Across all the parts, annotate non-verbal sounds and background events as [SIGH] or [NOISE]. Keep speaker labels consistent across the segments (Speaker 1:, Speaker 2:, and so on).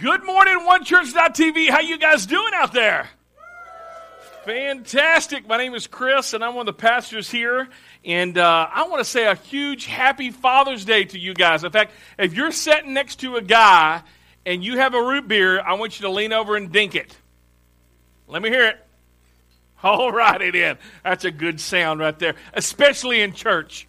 Speaker 1: Good morning, OneChurch.tv. How you guys doing out there? Fantastic. My name is Chris, and I'm one of the pastors here. And uh, I want to say a huge happy Father's Day to you guys. In fact, if you're sitting next to a guy and you have a root beer, I want you to lean over and dink it. Let me hear it. [LAUGHS] All right, it in. That's a good sound right there, especially in church.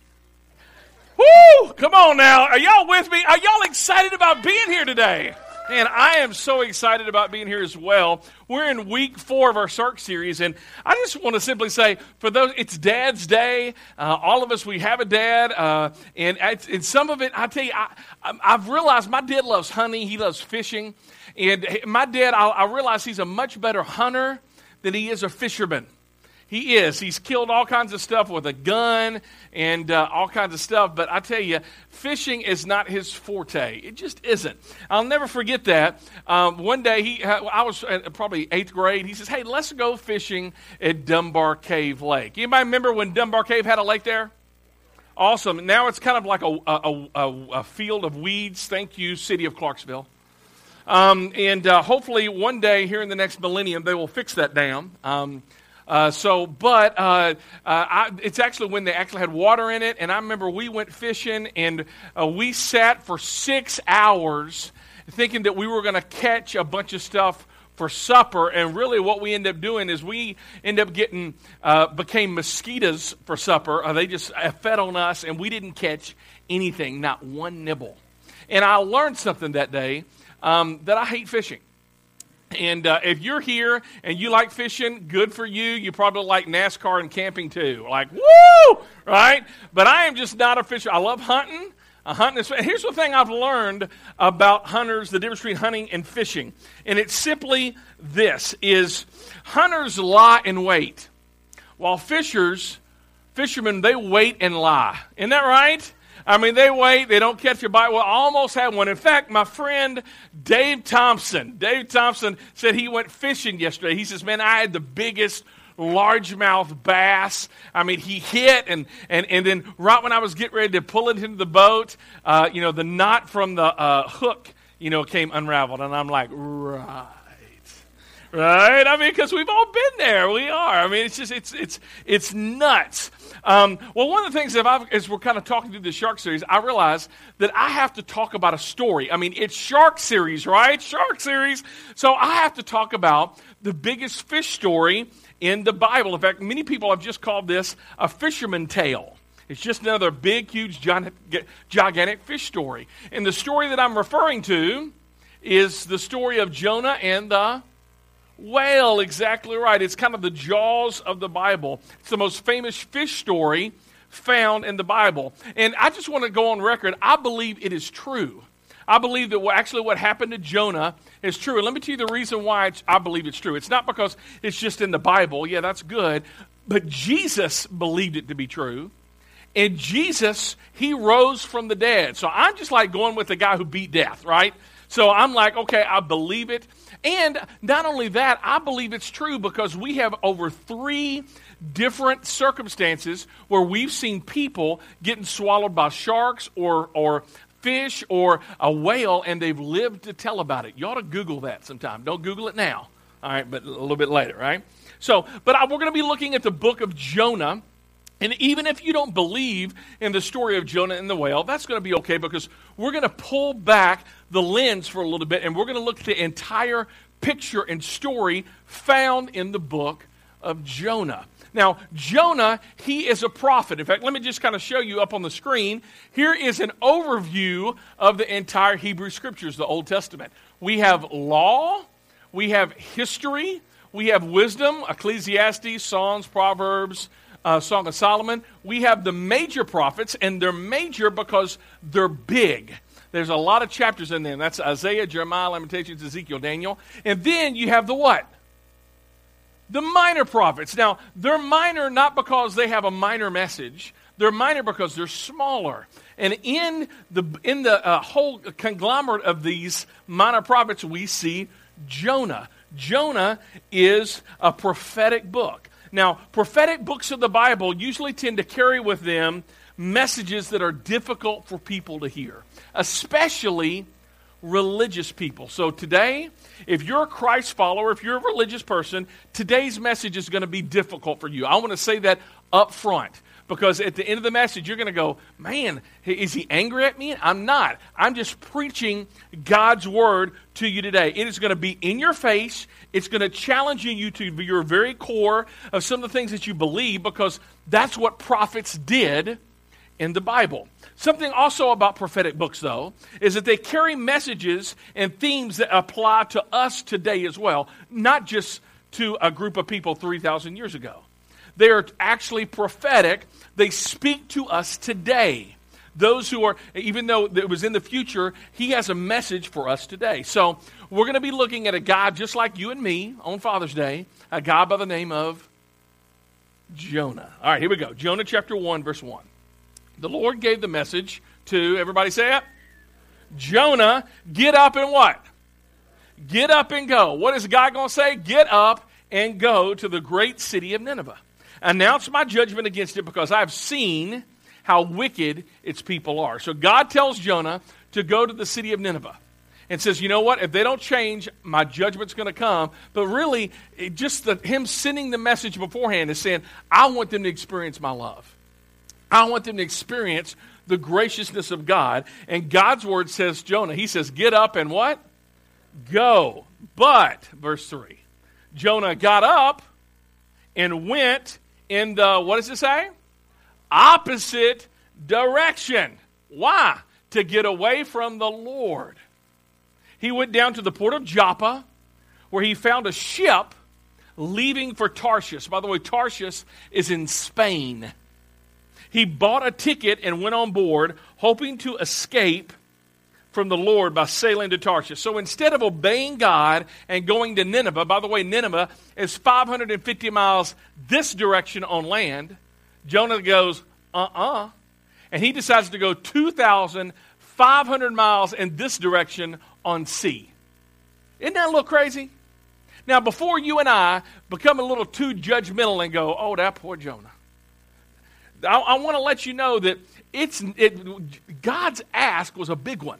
Speaker 1: Woo! Come on now. Are y'all with me? Are y'all excited about being here today? And I am so excited about being here as well. We're in week four of our Shark series, and I just want to simply say, for those, it's Dad's Day. Uh, all of us, we have a dad, uh, and, and some of it, I tell you, I, have realized my dad loves hunting. He loves fishing, and my dad, I, I realize he's a much better hunter than he is a fisherman. He is. He's killed all kinds of stuff with a gun and uh, all kinds of stuff. But I tell you, fishing is not his forte. It just isn't. I'll never forget that. Um, one day, he, I was probably eighth grade. He says, "Hey, let's go fishing at Dunbar Cave Lake." Anybody remember when Dunbar Cave had a lake there? Awesome. Now it's kind of like a, a, a, a field of weeds. Thank you, City of Clarksville. Um, and uh, hopefully, one day here in the next millennium, they will fix that dam. Um, uh, so, but uh, uh, I, it's actually when they actually had water in it. And I remember we went fishing and uh, we sat for six hours thinking that we were going to catch a bunch of stuff for supper. And really, what we end up doing is we end up getting, uh, became mosquitoes for supper. Uh, they just fed on us and we didn't catch anything, not one nibble. And I learned something that day um, that I hate fishing. And uh, if you're here and you like fishing, good for you. You probably like NASCAR and camping too. Like, woo! Right? But I am just not a fisher. I love hunting. Is, here's the thing I've learned about hunters, the difference between hunting and fishing. And it's simply this is hunters lie and wait. While fishers, fishermen, they wait and lie. Isn't that right? I mean, they wait, they don't catch a bite. Well, I almost had one. In fact, my friend Dave Thompson, Dave Thompson said he went fishing yesterday. He says, Man, I had the biggest largemouth bass. I mean, he hit, and, and, and then right when I was getting ready to pull it into the boat, uh, you know, the knot from the uh, hook, you know, came unraveled. And I'm like, right. Right? I mean, because we've all been there. We are. I mean, it's just, it's, it's, it's nuts. Um, well, one of the things that I've, as we're kind of talking through the Shark series, I realize that I have to talk about a story. I mean, it's Shark series, right? Shark series. So I have to talk about the biggest fish story in the Bible. In fact, many people have just called this a fisherman tale. It's just another big, huge, gigantic fish story. And the story that I'm referring to is the story of Jonah and the whale, exactly right. It's kind of the jaws of the Bible. It's the most famous fish story found in the Bible. And I just want to go on record. I believe it is true. I believe that actually what happened to Jonah is true. And let me tell you the reason why I believe it's true. It's not because it's just in the Bible. Yeah, that's good. But Jesus believed it to be true. And Jesus, he rose from the dead. So I'm just like going with the guy who beat death, right? So I'm like, okay, I believe it. And not only that, I believe it's true because we have over three different circumstances where we've seen people getting swallowed by sharks or, or fish or a whale and they've lived to tell about it. You ought to Google that sometime. Don't Google it now, all right, but a little bit later, right? So, but we're going to be looking at the book of Jonah. And even if you don't believe in the story of Jonah and the whale, that's going to be okay because we're going to pull back the lens for a little bit and we're going to look at the entire picture and story found in the book of Jonah. Now, Jonah, he is a prophet. In fact, let me just kind of show you up on the screen. Here is an overview of the entire Hebrew Scriptures, the Old Testament. We have law, we have history, we have wisdom, Ecclesiastes, Psalms, Proverbs, uh, Song of Solomon. We have the major prophets, and they're major because they're big. There's a lot of chapters in there. That's Isaiah, Jeremiah, Lamentations, Ezekiel, Daniel. And then you have the what? The minor prophets. Now, they're minor not because they have a minor message. They're minor because they're smaller. And in the, in the uh, whole conglomerate of these minor prophets, we see Jonah. Jonah is a prophetic book. Now, prophetic books of the Bible usually tend to carry with them messages that are difficult for people to hear, especially religious people. So today, if you're a Christ follower, if you're a religious person, today's message is going to be difficult for you. I want to say that up front because at the end of the message, you're going to go, man, is he angry at me? I'm not. I'm just preaching God's word to you today. It is going to be in your face. It's going to challenge you to your very core of some of the things that you believe because that's what prophets did in the Bible. Something also about prophetic books, though, is that they carry messages and themes that apply to us today as well, not just to a group of people 3,000 years ago. They are actually prophetic they speak to us today. Those who are, even though it was in the future, he has a message for us today. So we're going to be looking at a guy just like you and me on Father's Day, a guy by the name of Jonah. All right, here we go. Jonah chapter 1, verse 1. The Lord gave the message to, everybody say it? Jonah, get up and what? Get up and go. What is God going to say? Get up and go to the great city of Nineveh announce my judgment against it because I've seen how wicked its people are. So God tells Jonah to go to the city of Nineveh and says, you know what? If they don't change, my judgment's going to come. But really, just the, him sending the message beforehand is saying, I want them to experience my love. I want them to experience the graciousness of God. And God's word says, Jonah, he says, get up and what? Go. But, verse 3, Jonah got up and went in the, what does it say? Opposite direction. Why? To get away from the Lord. He went down to the port of Joppa, where he found a ship leaving for Tarshish. By the way, Tarshish is in Spain. He bought a ticket and went on board, hoping to escape from the Lord by sailing to Tarshish. So instead of obeying God and going to Nineveh, by the way, Nineveh is 550 miles this direction on land, Jonah goes, uh uh-uh. uh. And he decides to go 2,500 miles in this direction on sea. Isn't that a little crazy? Now, before you and I become a little too judgmental and go, oh, that poor Jonah, I, I want to let you know that it's, it, God's ask was a big one.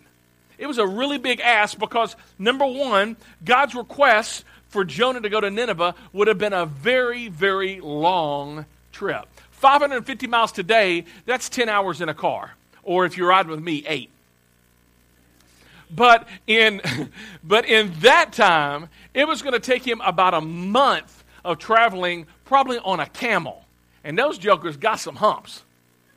Speaker 1: It was a really big ask because, number one, God's request for Jonah to go to Nineveh would have been a very, very long trip. 550 miles today, that's 10 hours in a car. Or if you're riding with me, eight. But in, [LAUGHS] but in that time, it was going to take him about a month of traveling, probably on a camel. And those jokers got some humps,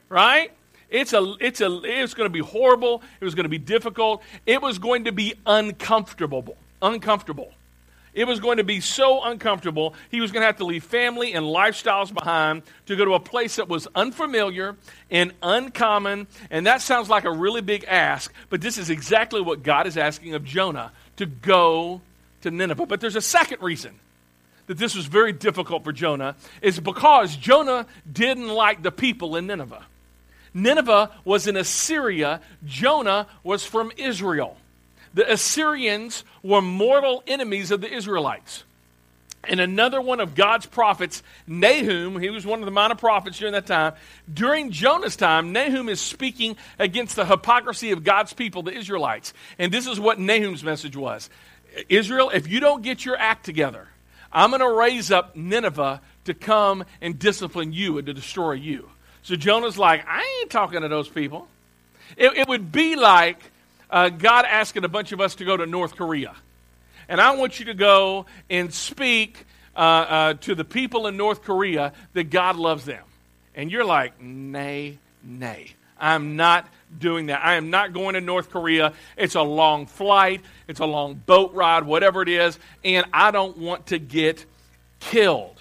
Speaker 1: right? It's a, it's a, it's going to be horrible. It was going to be difficult. It was going to be uncomfortable. Uncomfortable. It was going to be so uncomfortable. He was going to have to leave family and lifestyles behind to go to a place that was unfamiliar and uncommon. And that sounds like a really big ask, but this is exactly what God is asking of Jonah to go to Nineveh. But there's a second reason that this was very difficult for Jonah is because Jonah didn't like the people in Nineveh. Nineveh was in Assyria, Jonah was from Israel. The Assyrians were mortal enemies of the Israelites. And another one of God's prophets, Nahum, he was one of the minor prophets during that time. During Jonah's time, Nahum is speaking against the hypocrisy of God's people, the Israelites. And this is what Nahum's message was Israel, if you don't get your act together, I'm going to raise up Nineveh to come and discipline you and to destroy you. So Jonah's like, I ain't talking to those people. It, it would be like uh, God asking a bunch of us to go to North Korea. And I want you to go and speak uh, uh, to the people in North Korea that God loves them. And you're like, nay, nay. I'm not doing that. I am not going to North Korea. It's a long flight, it's a long boat ride, whatever it is, and I don't want to get killed.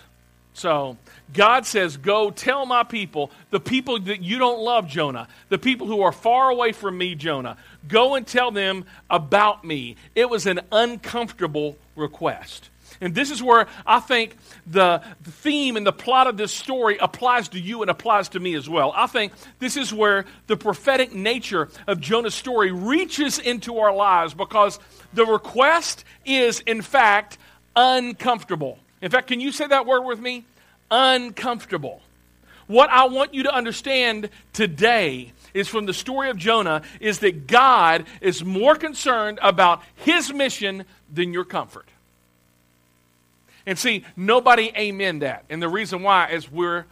Speaker 1: So God says, Go tell my people, the people that you don't love, Jonah, the people who are far away from me, Jonah, go and tell them about me. It was an uncomfortable request. And this is where I think the, theme and the plot of this story applies to you and applies to me as well. I think this is where the prophetic nature of Jonah's story reaches into our lives because the request is, in fact, uncomfortable. In fact, can you say that word with me? uncomfortable. What I want you to understand today is from the story of Jonah is that God is more concerned about his mission than your comfort. And see, nobody amen that. And the reason why is we're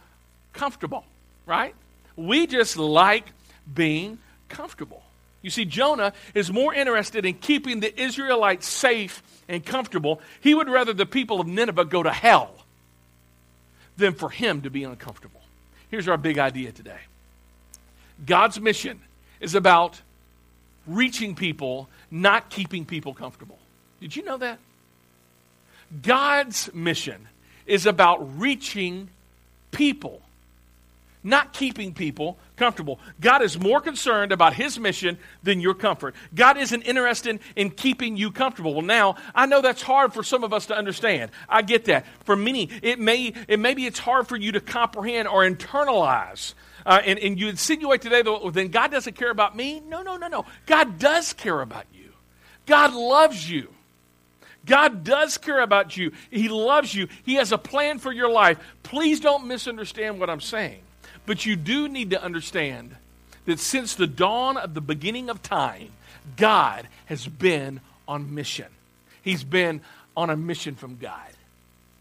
Speaker 1: comfortable, right? We just like being comfortable. You see, Jonah is more interested in keeping the Israelites safe and comfortable. He would rather the people of Nineveh go to hell than for him to be uncomfortable. Here's our big idea today God's mission is about reaching people, not keeping people comfortable. Did you know that? God's mission is about reaching people, not keeping people comfortable. God is more concerned about his mission than your comfort. God isn't interested in keeping you comfortable. Well, now, I know that's hard for some of us to understand. I get that. For many, it may it maybe it's hard for you to comprehend or internalize. Uh, and, and you insinuate today that then God doesn't care about me? No, no, no, no. God does care about you. God loves you. God does care about you. He loves you. He has a plan for your life. Please don't misunderstand what I'm saying. But you do need to understand that since the dawn of the beginning of time, God has been on mission. He's been on a mission from God.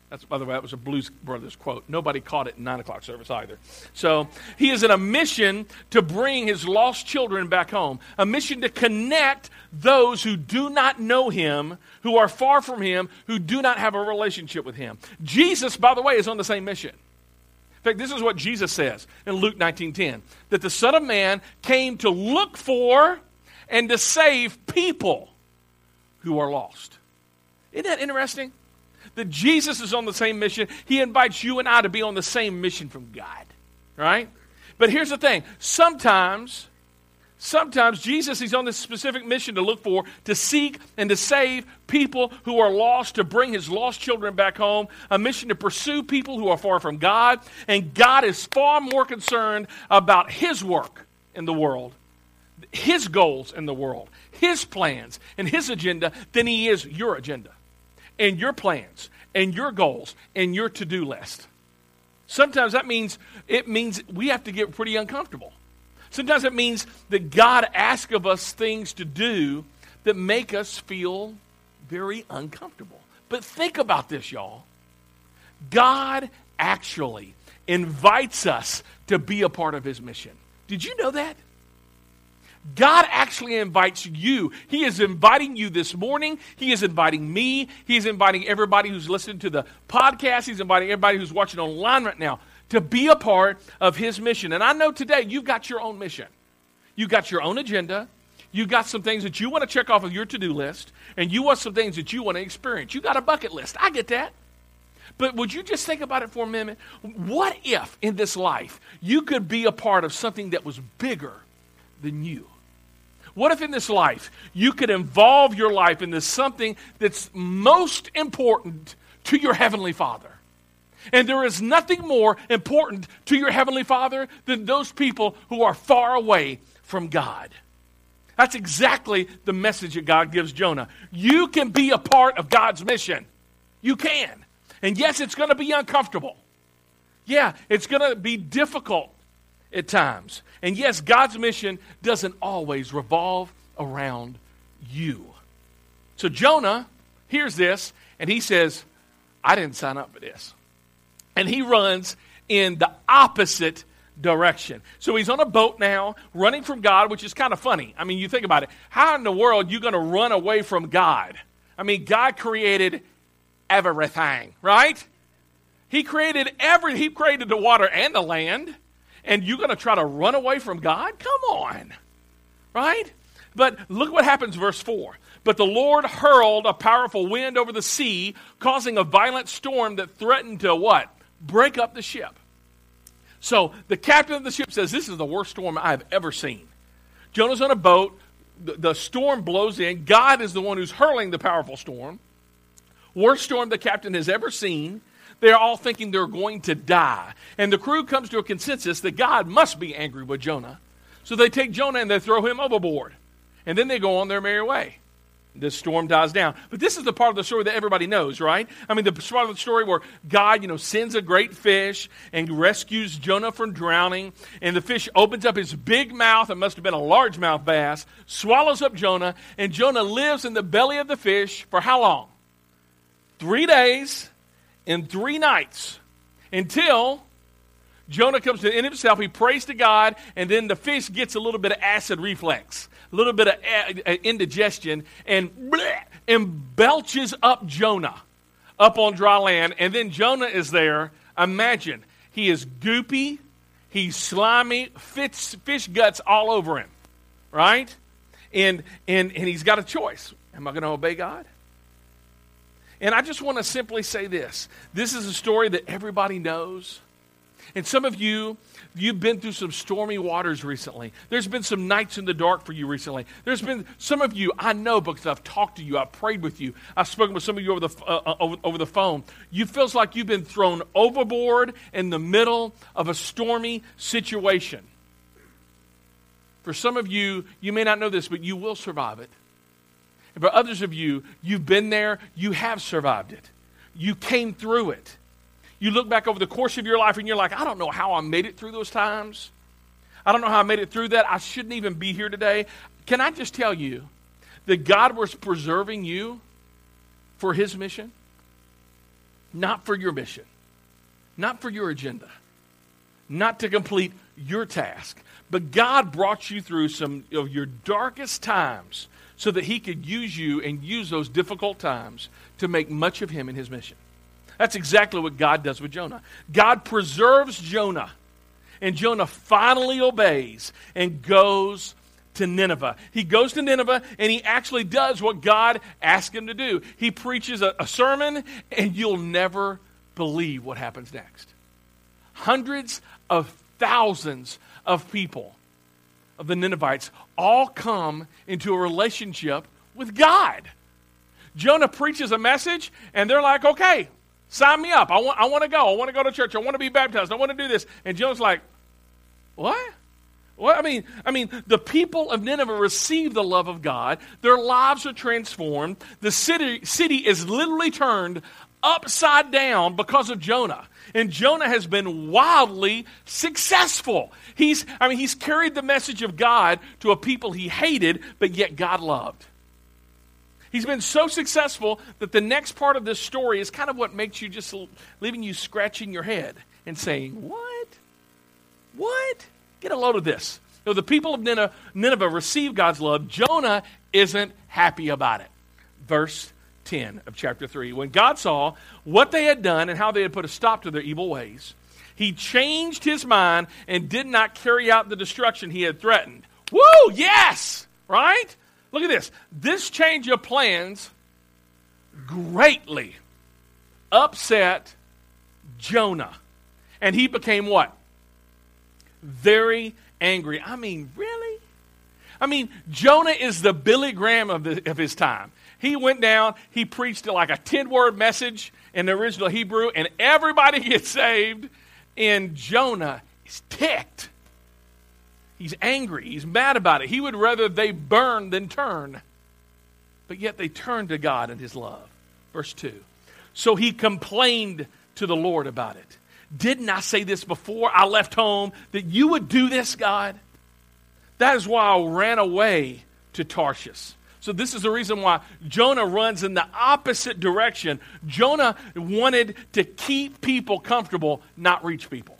Speaker 1: That's, by the way, that was a Blues Brothers quote. Nobody caught it in 9 o'clock service either. So he is in a mission to bring his lost children back home, a mission to connect those who do not know him, who are far from him, who do not have a relationship with him. Jesus, by the way, is on the same mission. In fact, this is what Jesus says in Luke 19:10, that the Son of Man came to look for and to save people who are lost. Isn't that interesting? That Jesus is on the same mission. He invites you and I to be on the same mission from God. Right? But here's the thing. Sometimes Sometimes Jesus, he's on this specific mission to look for, to seek, and to save people who are lost, to bring his lost children back home, a mission to pursue people who are far from God. And God is far more concerned about his work in the world, his goals in the world, his plans, and his agenda than he is your agenda, and your plans, and your goals, and your to do list. Sometimes that means it means we have to get pretty uncomfortable. Sometimes it means that God asks of us things to do that make us feel very uncomfortable. But think about this, y'all. God actually invites us to be a part of his mission. Did you know that? God actually invites you. He is inviting you this morning. He is inviting me. He is inviting everybody who's listening to the podcast. He's inviting everybody who's watching online right now to be a part of his mission. And I know today you've got your own mission. You've got your own agenda. You've got some things that you want to check off of your to do list, and you want some things that you want to experience. You got a bucket list. I get that. But would you just think about it for a minute? What if in this life you could be a part of something that was bigger than you? What if in this life you could involve your life into something that's most important to your Heavenly Father? And there is nothing more important to your Heavenly Father than those people who are far away from God. That's exactly the message that God gives Jonah. You can be a part of God's mission. You can. And yes, it's going to be uncomfortable. Yeah, it's going to be difficult at times. And yes, God's mission doesn't always revolve around you. So Jonah hears this and he says, I didn't sign up for this and he runs in the opposite direction. So he's on a boat now, running from God, which is kind of funny. I mean, you think about it. How in the world are you going to run away from God? I mean, God created everything, right? He created every he created the water and the land, and you're going to try to run away from God? Come on. Right? But look what happens verse 4. But the Lord hurled a powerful wind over the sea, causing a violent storm that threatened to what? Break up the ship. So the captain of the ship says, This is the worst storm I've ever seen. Jonah's on a boat. The, the storm blows in. God is the one who's hurling the powerful storm. Worst storm the captain has ever seen. They're all thinking they're going to die. And the crew comes to a consensus that God must be angry with Jonah. So they take Jonah and they throw him overboard. And then they go on their merry way. The storm dies down. But this is the part of the story that everybody knows, right? I mean, the part of the story where God, you know, sends a great fish and rescues Jonah from drowning, and the fish opens up his big mouth, it must have been a largemouth bass, swallows up Jonah, and Jonah lives in the belly of the fish for how long? Three days and three nights until Jonah comes to the end of himself. He prays to God, and then the fish gets a little bit of acid reflex a little bit of indigestion, and bleh, and belches up Jonah up on dry land. And then Jonah is there. Imagine he is goopy, he's slimy, fish, fish guts all over him, right? And and and he's got a choice. Am I going to obey God? And I just want to simply say this. This is a story that everybody knows. And some of you you've been through some stormy waters recently. There's been some nights in the dark for you recently. There's been some of you, I know because I've talked to you, I've prayed with you, I've spoken with some of you over the, uh, uh, over, over the phone. You feels like you've been thrown overboard in the middle of a stormy situation. For some of you, you may not know this, but you will survive it. And for others of you, you've been there, you have survived it. You came through it you look back over the course of your life and you're like, I don't know how I made it through those times. I don't know how I made it through that. I shouldn't even be here today. Can I just tell you that God was preserving you for His mission? Not for your mission, not for your agenda, not to complete your task. But God brought you through some of your darkest times so that He could use you and use those difficult times to make much of Him in His mission. That's exactly what God does with Jonah. God preserves Jonah, and Jonah finally obeys and goes to Nineveh. He goes to Nineveh and he actually does what God asked him to do. He preaches a, a, sermon, and you'll never believe what happens next. Hundreds of thousands of people, of the Ninevites, all come into a relationship with God. Jonah preaches a message, and they're like, okay, Sign me up. I want, I want to go. I want to go to church. I want to be baptized. I want to do this. And Jonah's like, what? What? I mean, I mean, the people of Nineveh receive the love of God. Their lives are transformed. The city, city is literally turned upside down because of Jonah. And Jonah has been wildly successful. He's, I mean, he's carried the message of God to a people he hated, but yet God loved. He's been so successful that the next part of this story is kind of what makes you just leaving you scratching your head and saying, What? What? Get a load of this. You know, the people of Nineveh, Nineveh receive God's love. Jonah isn't happy about it. Verse 10 of chapter 3. When God saw what they had done and how they had put a stop to their evil ways, he changed his mind and did not carry out the destruction he had threatened. Woo! Yes! Right? Look at this. This change of plans greatly upset Jonah. And he became what? Very angry. I mean, really? I mean, Jonah is the Billy Graham of, the, of his time. He went down, he preached like a 10 word message in the original Hebrew, and everybody [LAUGHS] gets saved. And Jonah is ticked. He's angry. He's mad about it. He would rather they burn than turn. But yet they turned to God and His love. Verse 2. So he complained to the Lord about it. Didn't I say this before I left home that you would do this, God? That is why I ran away to Tarshish. So, this is the reason why Jonah runs in the opposite direction. Jonah wanted to keep people comfortable, not reach people.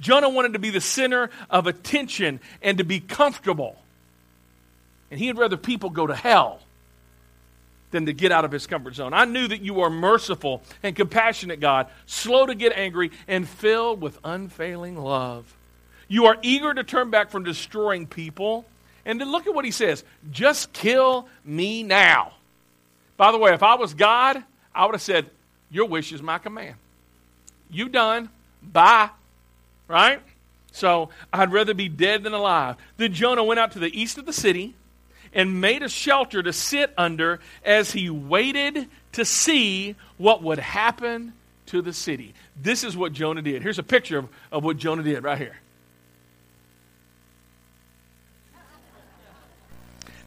Speaker 1: Jonah wanted to be the center of attention and to be comfortable. And he'd rather people go to hell than to get out of his comfort zone. I knew that you are merciful and compassionate, God, slow to get angry, and filled with unfailing love. You are eager to turn back from destroying people. And then look at what he says just kill me now. By the way, if I was God, I would have said, Your wish is my command. You done. Bye right? So I'd rather be dead than alive. Then Jonah went out to the east of the city and made a shelter to sit under as he waited to see what would happen to the city. This is what Jonah did. Here's a picture of, of what Jonah did right here.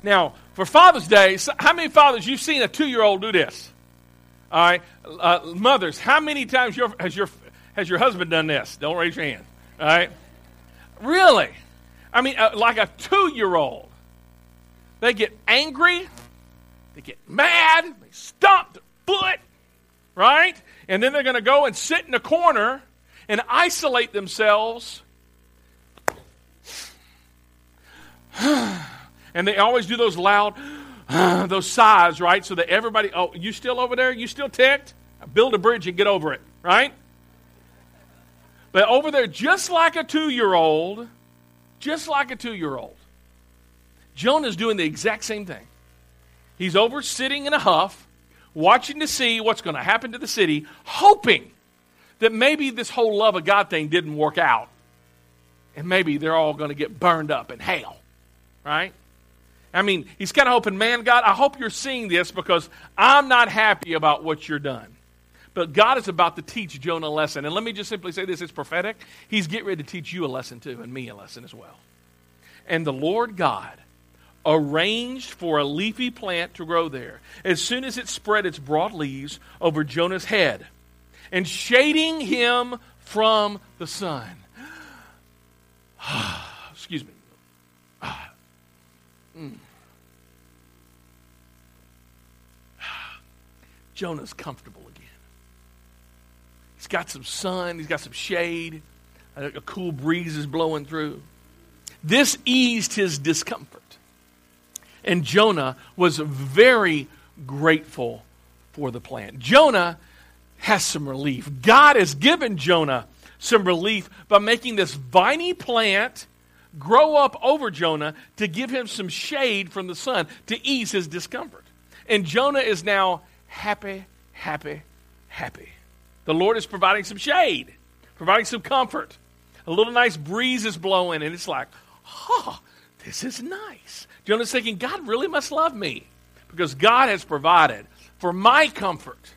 Speaker 1: Now, for Father's Day, how many fathers you've seen a two-year-old do this? All right, uh, mothers, how many times your, has your has your husband done this? Don't raise your hand. All right, really? I mean, uh, like a two-year-old, they get angry, they get mad, they stomp the foot, right? And then they're going to go and sit in a corner and isolate themselves. [SIGHS] and they always do those loud, [SIGHS] those sighs, right? So that everybody, oh, you still over there? You still ticked? Build a bridge and get over it, right? But over there, just like a two year old, just like a two year old, Jonah's doing the exact same thing. He's over sitting in a huff, watching to see what's going to happen to the city, hoping that maybe this whole love of God thing didn't work out. And maybe they're all going to get burned up in hell. Right? I mean, he's kind of hoping, man, God, I hope you're seeing this because I'm not happy about what you're done. But God is about to teach Jonah a lesson. And let me just simply say this it's prophetic. He's getting ready to teach you a lesson too, and me a lesson as well. And the Lord God arranged for a leafy plant to grow there as soon as it spread its broad leaves over Jonah's head and shading him from the sun. [SIGHS] Excuse me. [SIGHS] Mm. [SIGHS] Jonah's comfortable again. He's got some sun, he's got some shade, a, a cool breeze is blowing through. This eased his discomfort. And Jonah was very grateful for the plant. Jonah has some relief. God has given Jonah some relief by making this viney plant grow up over Jonah to give him some shade from the sun to ease his discomfort. And Jonah is now happy, happy, happy. The Lord is providing some shade, providing some comfort. A little nice breeze is blowing, and it's like, oh, this is nice. Jonah's thinking, God really must love me because God has provided for my comfort.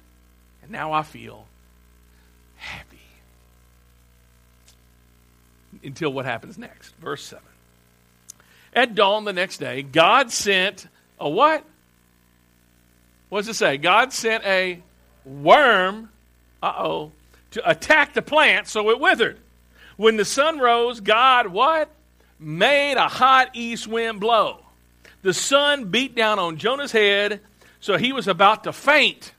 Speaker 1: And now I feel happy. Until what happens next. Verse 7. At dawn the next day, God sent a what? What does it say? God sent a worm, uh oh, to attack the plant so it withered. When the sun rose, God what? Made a hot east wind blow. The sun beat down on Jonah's head, so he was about to faint.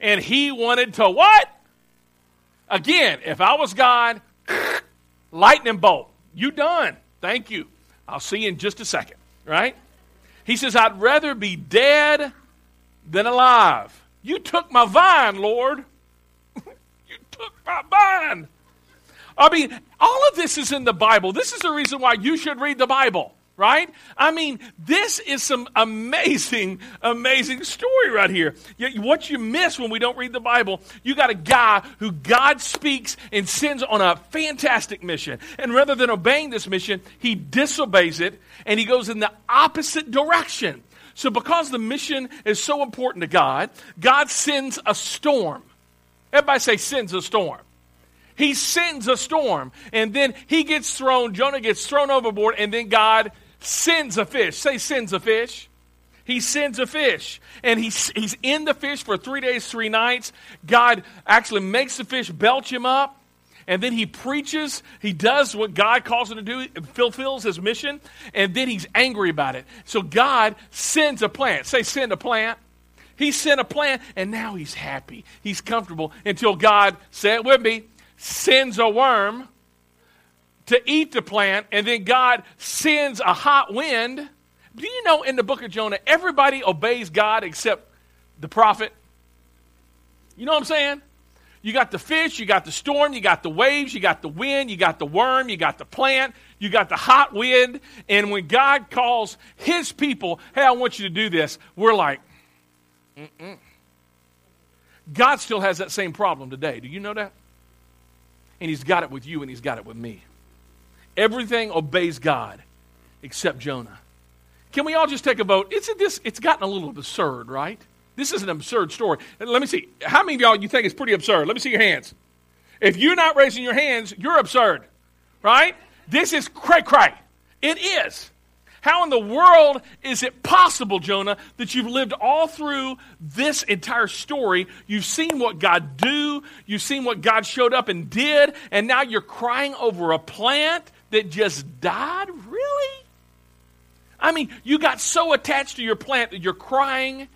Speaker 1: And he wanted to what? Again, if I was God, [LAUGHS] lightning bolt. You done. Thank you. I'll see you in just a second, right? He says, I'd rather be dead than alive. You took my vine, Lord. I mean, all of this is in the Bible. This is the reason why you should read the Bible right? I mean, this is some amazing, amazing story right here. What you miss when we don't read the Bible, you got a guy who God speaks and sends on a fantastic mission. And rather than obeying this mission, he disobeys it and he goes in the opposite direction. So, because the mission is so important to God, God sends a storm. Everybody say, sends a storm. He sends a storm, and then he gets thrown, Jonah gets thrown overboard, and then God sends a fish. Say, sends a fish. He sends a fish. And he's, he's in the fish for three days, three nights. God actually makes the fish belch him up. And then he preaches. He does what God calls him to do, fulfills his mission. And then he's angry about it. So God sends a plant. Say, send a plant. He sent a plant, and now he's happy. He's comfortable until God, say it with me, sends a worm to eat the plant, and then God sends a hot wind. Do you know in the book of Jonah, everybody obeys God except the prophet? You know what I'm saying? You got the fish, you got the storm, you got the waves, you got the wind, you got the worm, you got the plant, you got the hot wind. And when God calls his people, hey, I want you to do this, we're like, Mm-mm. God still has that same problem today. Do you know that? And he's got it with you and he's got it with me. Everything obeys God except Jonah. Can we all just take a vote? Isn't this, it's gotten a little absurd, right? This is an absurd story. Let me see. How many of y'all you think it's pretty absurd? Let me see your hands. If you're not raising your hands, you're absurd, right? This is cray cray. It is. How in the world is it possible, Jonah, that you've lived all through this entire story? You've seen what God do, you've seen what God showed up and did, and now you're crying over a plant that just died? Really? I mean, you got so attached to your plant that you're crying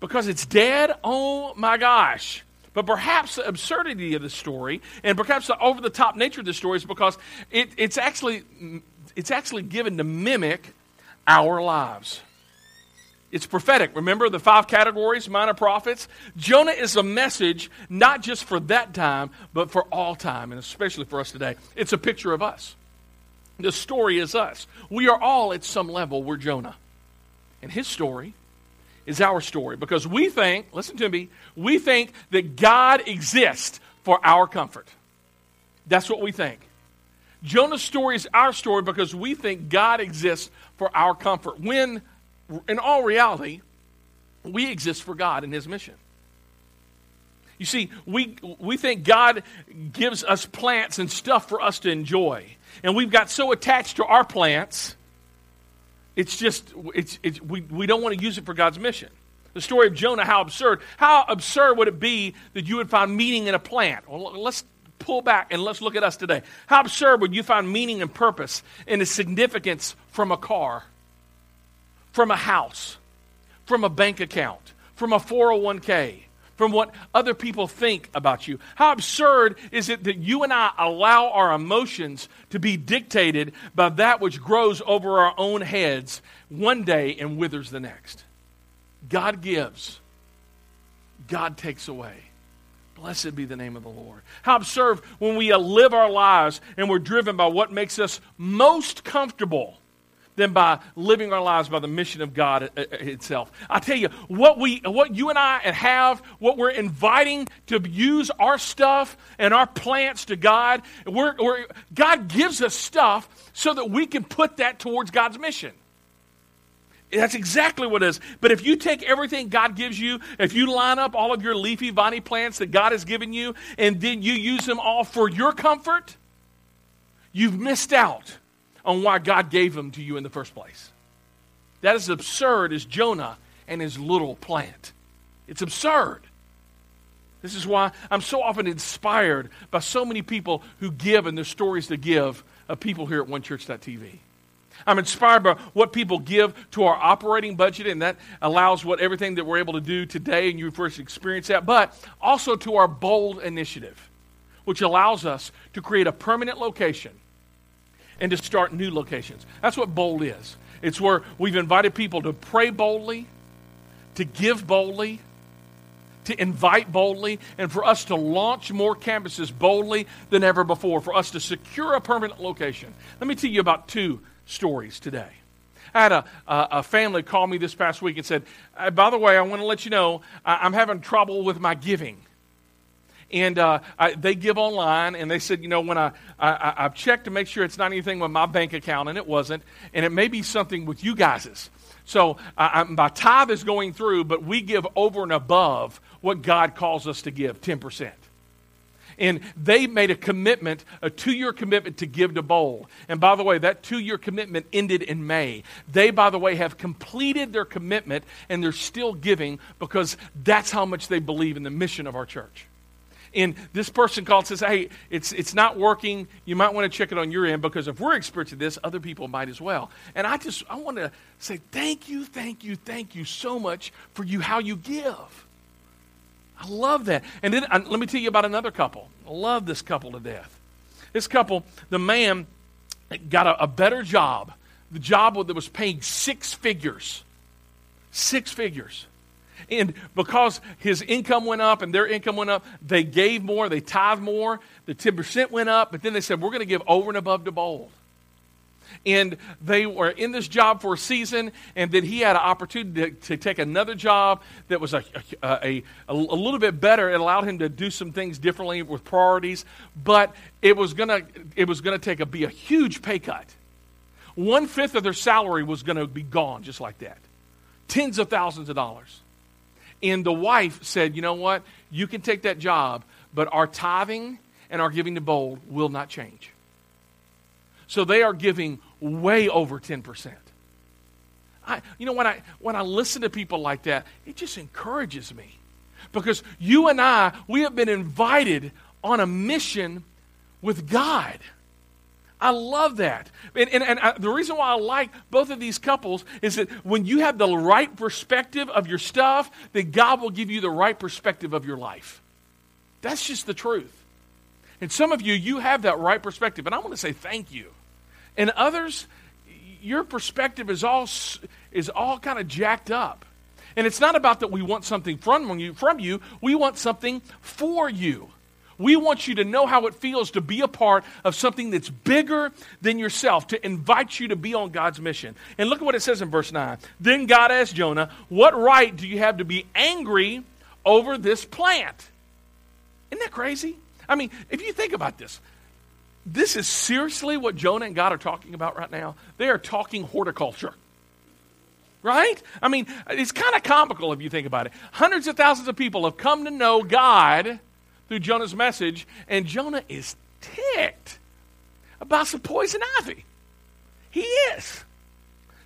Speaker 1: because it's dead? Oh my gosh. But perhaps the absurdity of the story and perhaps the over the top nature of the story is because it, it's, actually, it's actually given to mimic our lives. It's prophetic. Remember the five categories, minor prophets? Jonah is a message not just for that time, but for all time, and especially for us today. It's a picture of us. The story is us. We are all, at some level, we're Jonah. And his story is our story because we think, listen to me, we think that God exists for our comfort. That's what we think. Jonah's story is our story because we think God exists for our comfort, when in all reality, we exist for God and His mission. You see, we, we think God gives us plants and stuff for us to enjoy. And we've got so attached to our plants it's just, it's, it's, we, we don't want to use it for God's mission. The story of Jonah, how absurd. How absurd would it be that you would find meaning in a plant? Well, let's pull back and let's look at us today. How absurd would you find meaning and purpose and a significance from a car, from a house, from a bank account, from a 401k, from what other people think about you. How absurd is it that you and I allow our emotions to be dictated by that which grows over our own heads one day and withers the next? God gives, God takes away. Blessed be the name of the Lord. How absurd when we live our lives and we're driven by what makes us most comfortable than by living our lives by the mission of God uh, uh, itself. I tell you, what we what you and I have, what we're inviting to use our stuff and our plants to God, we're, we're, God gives us stuff so that we can put that towards God's mission. That's exactly what it is. But if you take everything God gives you, if you line up all of your leafy, viney plants that God has given you, and then you use them all for your comfort, you've missed out on why God gave them to you in the first place. That is absurd as Jonah and his little plant. It's absurd. This is why I'm so often inspired by so many people who give and their stories to give of people here at onechurch.tv. I'm inspired by what people give to our operating budget, and that allows what everything that we're able to do today, and you first experience that, but also to our bold initiative, which allows us to create a permanent location and to start new locations. That's what bold is. It's where we've invited people to pray boldly, to give boldly, to invite boldly, and for us to launch more campuses boldly than ever before, for us to secure a permanent location. Let me tell you about two stories today. I had a, a, a family call me this past week and said, By the way, I want to let you know I'm having trouble with my giving and uh, I, they give online. And they said, you know, when I, I I've checked to make sure it's not anything with my bank account, and it wasn't, and it may be something with you guys's. So uh, my tithe is going through, but we give over and above what God calls us to give, ten percent and they made a commitment, a two year commitment to give to Bold. And by the way, that two year commitment ended in May. They, by the way, have completed their commitment and they're still giving because that's how much they believe in the mission of our church and this person called and says, hey, it's, it's not working. You might want to check it on your end because if we're experiencing this, other people might as well. And I just, I want to say thank you, thank you, thank you so much for you, how you give. I love that. And then uh, let me tell you about another couple. I love this couple to death. This couple, the man got a, a better job. The job that was paying six figures. Six figures. And because his income went up and their income went up, they gave more, they tithed more. The 10% went up, but then they said, we're going to give over and above to bold. And they were in this job for a season, and then he had an opportunity to, to take another job that was a, a, a, a, little bit better. It allowed him to do some things differently with priorities, but it was to it was to take a, be a huge pay cut. One fifth of their salary was to be gone just like that. Tens of thousands of dollars. And the wife said, You know what? You can take that job, but our tithing and our giving to bold will not change. So they are giving way over 10%. I, you know, when I, when I listen to people like that, it just encourages me. Because you and I, we have been invited on a mission with God. I love that. And, and, and I, the reason why I like both of these couples is that when you have the right perspective of your stuff, then God will give you the right perspective of your life. That's just the truth. And some of you, you have that right perspective. And I want to say thank you. And others, your perspective is all, is all kind of jacked up. And it's not about that we want something from you, from you, we want something for you. We want you to know how it feels to be a part of something that's bigger than yourself, to invite you to be on God's mission. And look at what it says in verse 9. Then God asked Jonah, What right do you have to be angry over this plant? Isn't that crazy? I mean, if you think about this, this is seriously what Jonah and God are talking about right now. They are talking horticulture. Right? I mean, it's kind of comical if you think about it. Hundreds of thousands of people have come to know God through Jonah's message, and Jonah is ticked about some poison ivy. He is.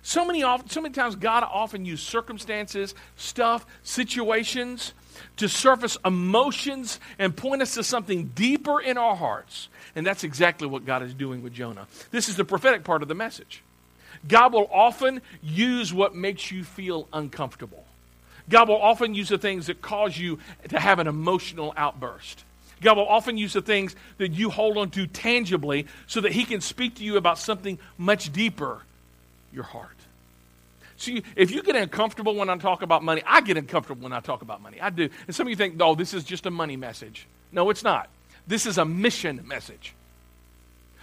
Speaker 1: So many, so many times, God often uses circumstances, stuff, situations to surface emotions and point us to something deeper in our hearts. And that's exactly what God is doing with Jonah. This is the prophetic part of the message. God will often use what makes you feel uncomfortable. God will often use the things that cause you to have an emotional outburst. God will often use the things that you hold on to tangibly so that He can speak to you about something much deeper your heart. See, if you get uncomfortable when I talk about money, I get uncomfortable when I talk about money. I do. And some of you think, oh, this is just a money message. No, it's not. This is a mission message.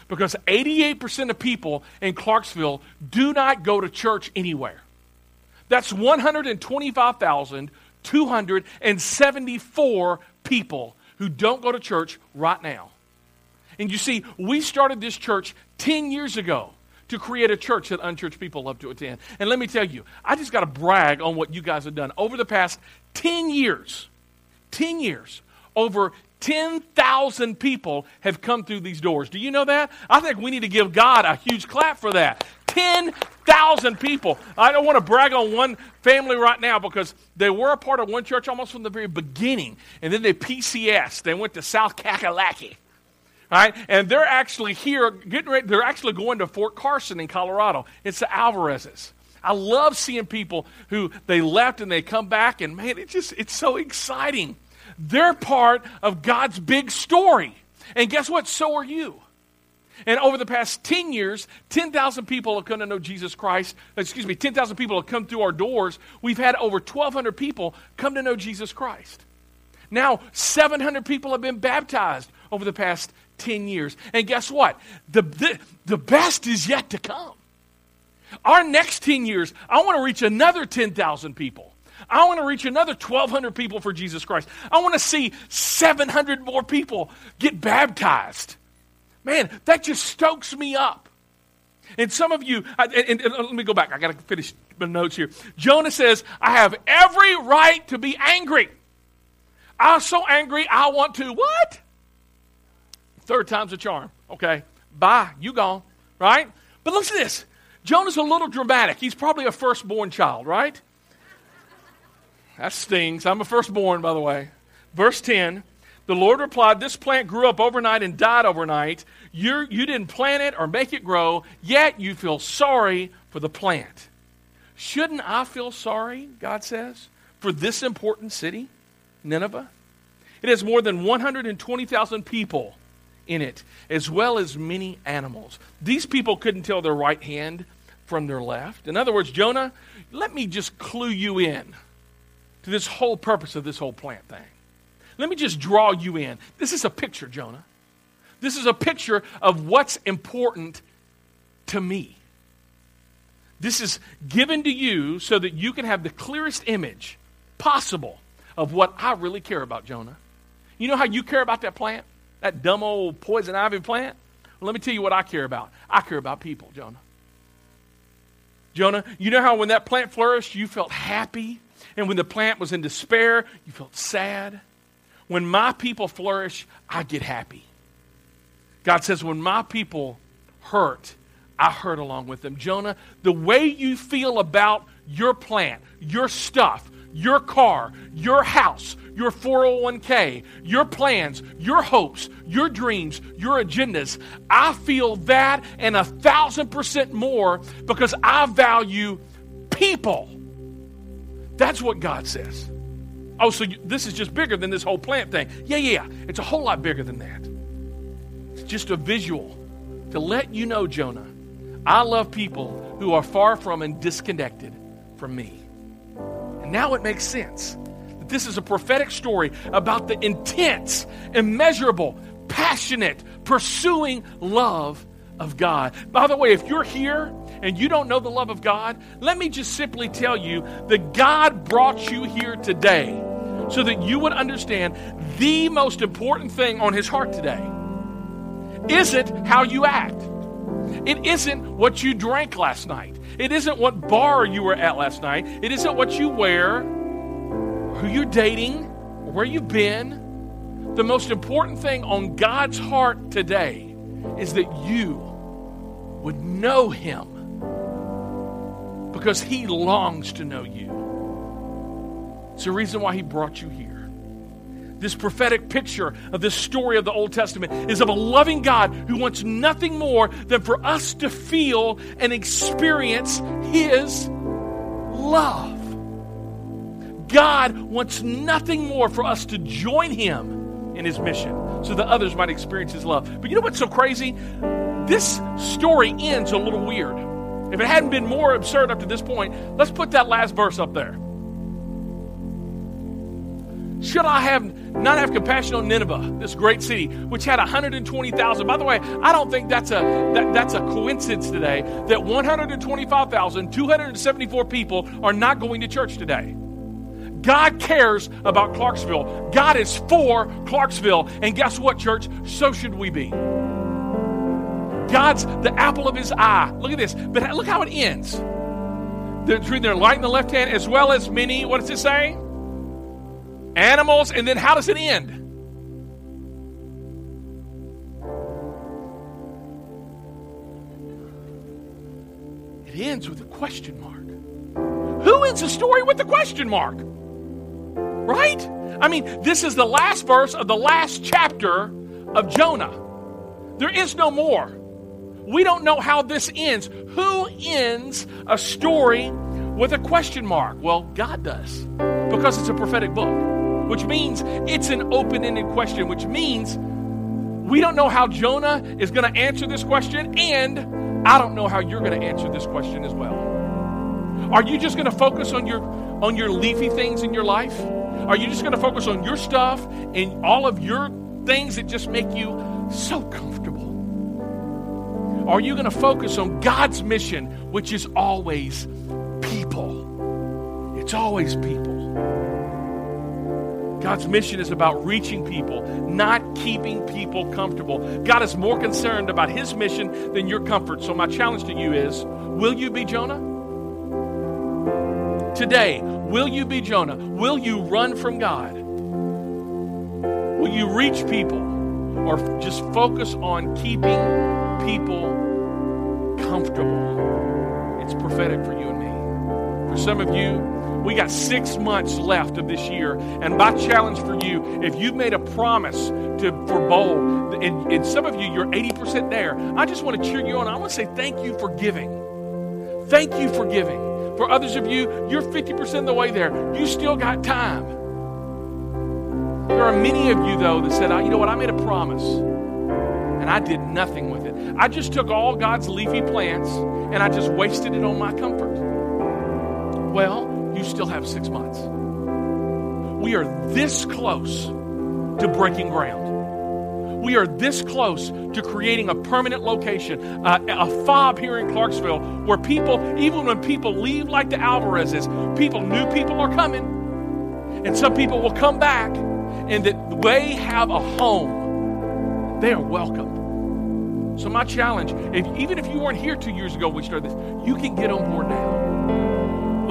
Speaker 1: Because 88% of people in Clarksville do not go to church anywhere. That's 125,274 people who don't go to church right now. And you see, we started this church 10 years ago to create a church that unchurched people love to attend. And let me tell you, I just got to brag on what you guys have done. Over the past 10 years, 10 years, over 10,000 people have come through these doors. Do you know that? I think we need to give God a huge clap for that. 10,000 people. I don't want to brag on one family right now because they were a part of one church almost from the very beginning. And then they PCS. They went to South Kakalaki. Right? And they're actually here, getting ready, they're actually going to Fort Carson in Colorado. It's the Alvarez's. I love seeing people who they left and they come back, and man, it just it's so exciting. They're part of God's big story. And guess what? So are you. And over the past 10 years, 10,000 people have come to know Jesus Christ. Excuse me, 10,000 people have come through our doors. We've had over 1,200 people come to know Jesus Christ. Now, 700 people have been baptized over the past 10 years. And guess what? The, the, the best is yet to come. Our next 10 years, I want to reach another 10,000 people. I want to reach another 1,200 people for Jesus Christ. I want to see 700 more people get baptized. Man, that just stokes me up. And some of you, and, and, and let me go back. I got to finish my notes here. Jonah says, I have every right to be angry. I'm so angry, I want to what? Third time's a charm. Okay, bye. You gone. Right? But listen to this. Jonah's a little dramatic. He's probably a firstborn child, right? That stings. I'm a firstborn, by the way. Verse 10 the Lord replied, This plant grew up overnight and died overnight. You're, you did not plant it or make it grow, yet you feel sorry for the plant. Shouldn't I feel sorry, God says, for this important city, Nineveh? It has more than 120,000 people in it, as well as many animals. These people couldn't tell their right hand from their left. In other words, Jonah, let me just clue you in to this whole purpose of this whole plant thing. Let me just draw you in. This is a picture, Jonah. This is a picture of what's important to me. This is given to you so that you can have the clearest image possible of what I really care about, Jonah. You know how you care about that plant? That dumb old poison ivy plant? Well, let me tell you what I care about. I care about people, Jonah. Jonah, you know how when that plant flourished, you felt happy? And when the plant was in despair, you felt sad? When my people flourish, I get happy. God says, when my people hurt, I hurt along with them. Jonah, the way you feel about your plant, your stuff, your car, your house, your 401k, your plans, your hopes, your dreams, your agendas. I feel that and a thousand percent more because I value people. That's what God says. Oh, so you, this is just bigger than this whole plant thing. Yeah, yeah, it's a whole lot bigger than that. It's just a visual to let you know, Jonah, I love people who are far from and disconnected from me. Now it makes sense that this is a prophetic story about the intense, immeasurable, passionate, pursuing love of God. By the way, if you're here and you don't know the love of God, let me just simply tell you that God brought you here today so that you would understand the most important thing on His heart today isn't how you act. It isn't what you drank last night. It isn't what bar you were at last night. It isn't what you wear, who you're dating, where you've been. The most important thing on God's heart today is that you would know Him because He longs to know you. It's the reason why He brought you here this prophetic picture of this story of the Old Testament is of a loving God who wants nothing more than for us to feel and experience His love. God wants nothing more for us to join Him in His mission so that others might experience His love. But you know what's so crazy? This story ends a little weird. If it hadn't been more absurd up to this point, let's put that last verse up there. Should I have not have compassion on Nineveh, this great city, which had 120,000? By the way, I don't think that's a that, that's a coincidence today that 125,274 people are not going to church today. God cares about Clarksville. God is for Clarksville. And guess what, church? So should we be. God's the apple of his eye. Look at this. But look how it ends. They're Between their light in the left hand as well as many, what does it say? Animals, and then how does it end? It ends with a question mark. Who ends a story with a question mark? Right? I mean, this is the last verse of the last chapter of Jonah. There is no more. We don't know how this ends. Who ends a story with a question mark? Well, God does, because it's a prophetic book which means it's an open ended question, which means we don't know how Jonah is going to answer this question, and I don't know how you're going to answer this question as well. Are you just going to focus on your on your leafy things in your life? Are you just going to focus on your stuff and all of your things that just make you so comfortable? Are you going to focus on God's mission, which is always people? It's always people. God's mission is about reaching people, not keeping people comfortable. God is more concerned about his mission than your comfort. So, my challenge to you is will you be Jonah? Today, will you be Jonah? Will you run from God? Will you reach people or just focus on keeping people comfortable? It's prophetic for you and me. For some of you, we got six months left of this year. And my challenge for you, if you've made a promise to for bold, and, and some of you, you're 80% there, I just want to cheer you on. I want to say thank you for giving. Thank you for giving. For others of you, you're 50% of the way there. You still got time. There are many of you, though, that said, you know what, I made a promise and I did nothing with it. I just took all God's leafy plants and I just wasted it on my comfort. Well, you still have six months. We are this close to breaking ground. We are this close to creating a permanent location, uh, a fob here in Clarksville, where people, even when people leave like the Alvarezes, people, new people are coming. And some people will come back and that they have a home. They are welcome. So my challenge, if, even if you weren't here two years ago we started this, you can get on board now.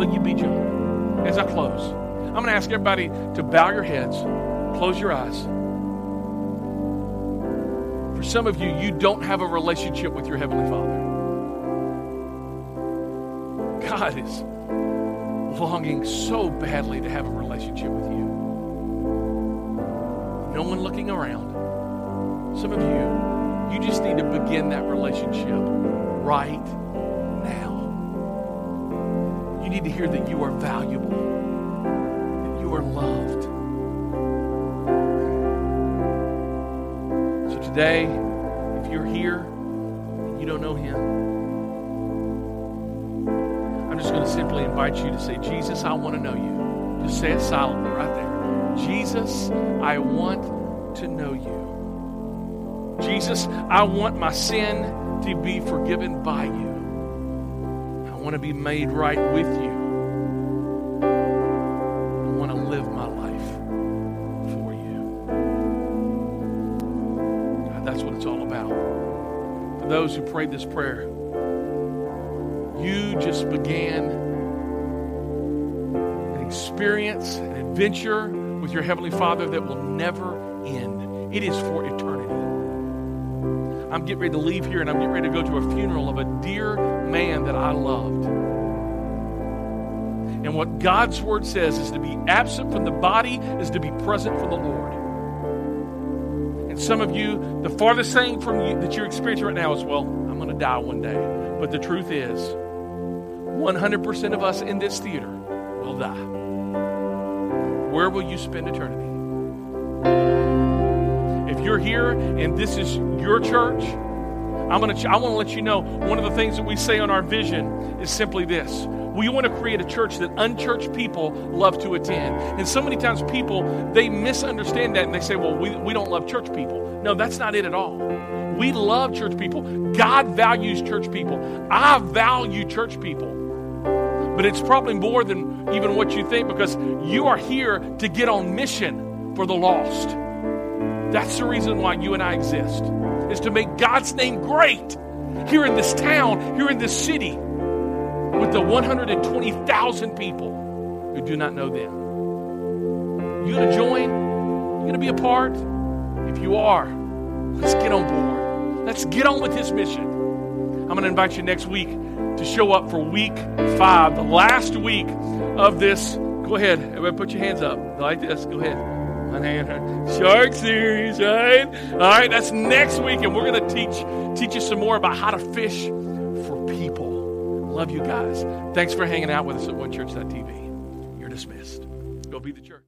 Speaker 1: Will you be John? as I close, I'm going to ask everybody to bow your heads, close your eyes. For some of you, you don't have a relationship with your Heavenly Father. God is longing so badly to have a relationship with you. No one looking around. Some of you, you just need to begin that relationship right need to hear that you are valuable, that you are loved. So today, if you're here and you don't know Him, I'm just going to simply invite you to say, Jesus, I want to know you. Just say it silently right there. Jesus, I want to know you. Jesus, I want my sin to be forgiven by you. I want to be made right with you. I want to live my life for you. God, that's what it's all about. For those who prayed this prayer, you just began an experience, an adventure with your Heavenly Father that will never end. It is for eternity. I'm getting ready to leave here and I'm getting ready to go to a funeral of a dear man that I loved. And what God's Word says is to be absent from the body is to be present for the Lord. And some of you, the farthest thing from you that you're experiencing right now is, well, I'm going to die one day. But the truth is, 100% of us in this theater will die. Where will you spend eternity? You're here and this is your church, I'm gonna, I want to let you know one of the things that we say on our vision is simply this. We want to create a church that unchurched people love to attend. And so many times people, they misunderstand that and they say, well, we, we don't love church people. No, that's not it at all. We love church people. God values church people. I value church people. But it's probably more than even what you think because you are here to get on mission for the lost. That's the reason why you and I exist, is to make God's name great here in this town, here in this city, with the 120,000 people who do not know them. You gonna join? You gonna be a part? If you are, let's get on board. Let's get on with this mission. I'm gonna invite you next week to show up for week five, the last week of this. Go ahead, everybody put your hands up like this. Go ahead. Shark series, right? All right, that's next week, and we're going to teach teach you some more about how to fish for people. Love you guys. Thanks for hanging out with us at onechurch.tv. You're dismissed. Go be the church.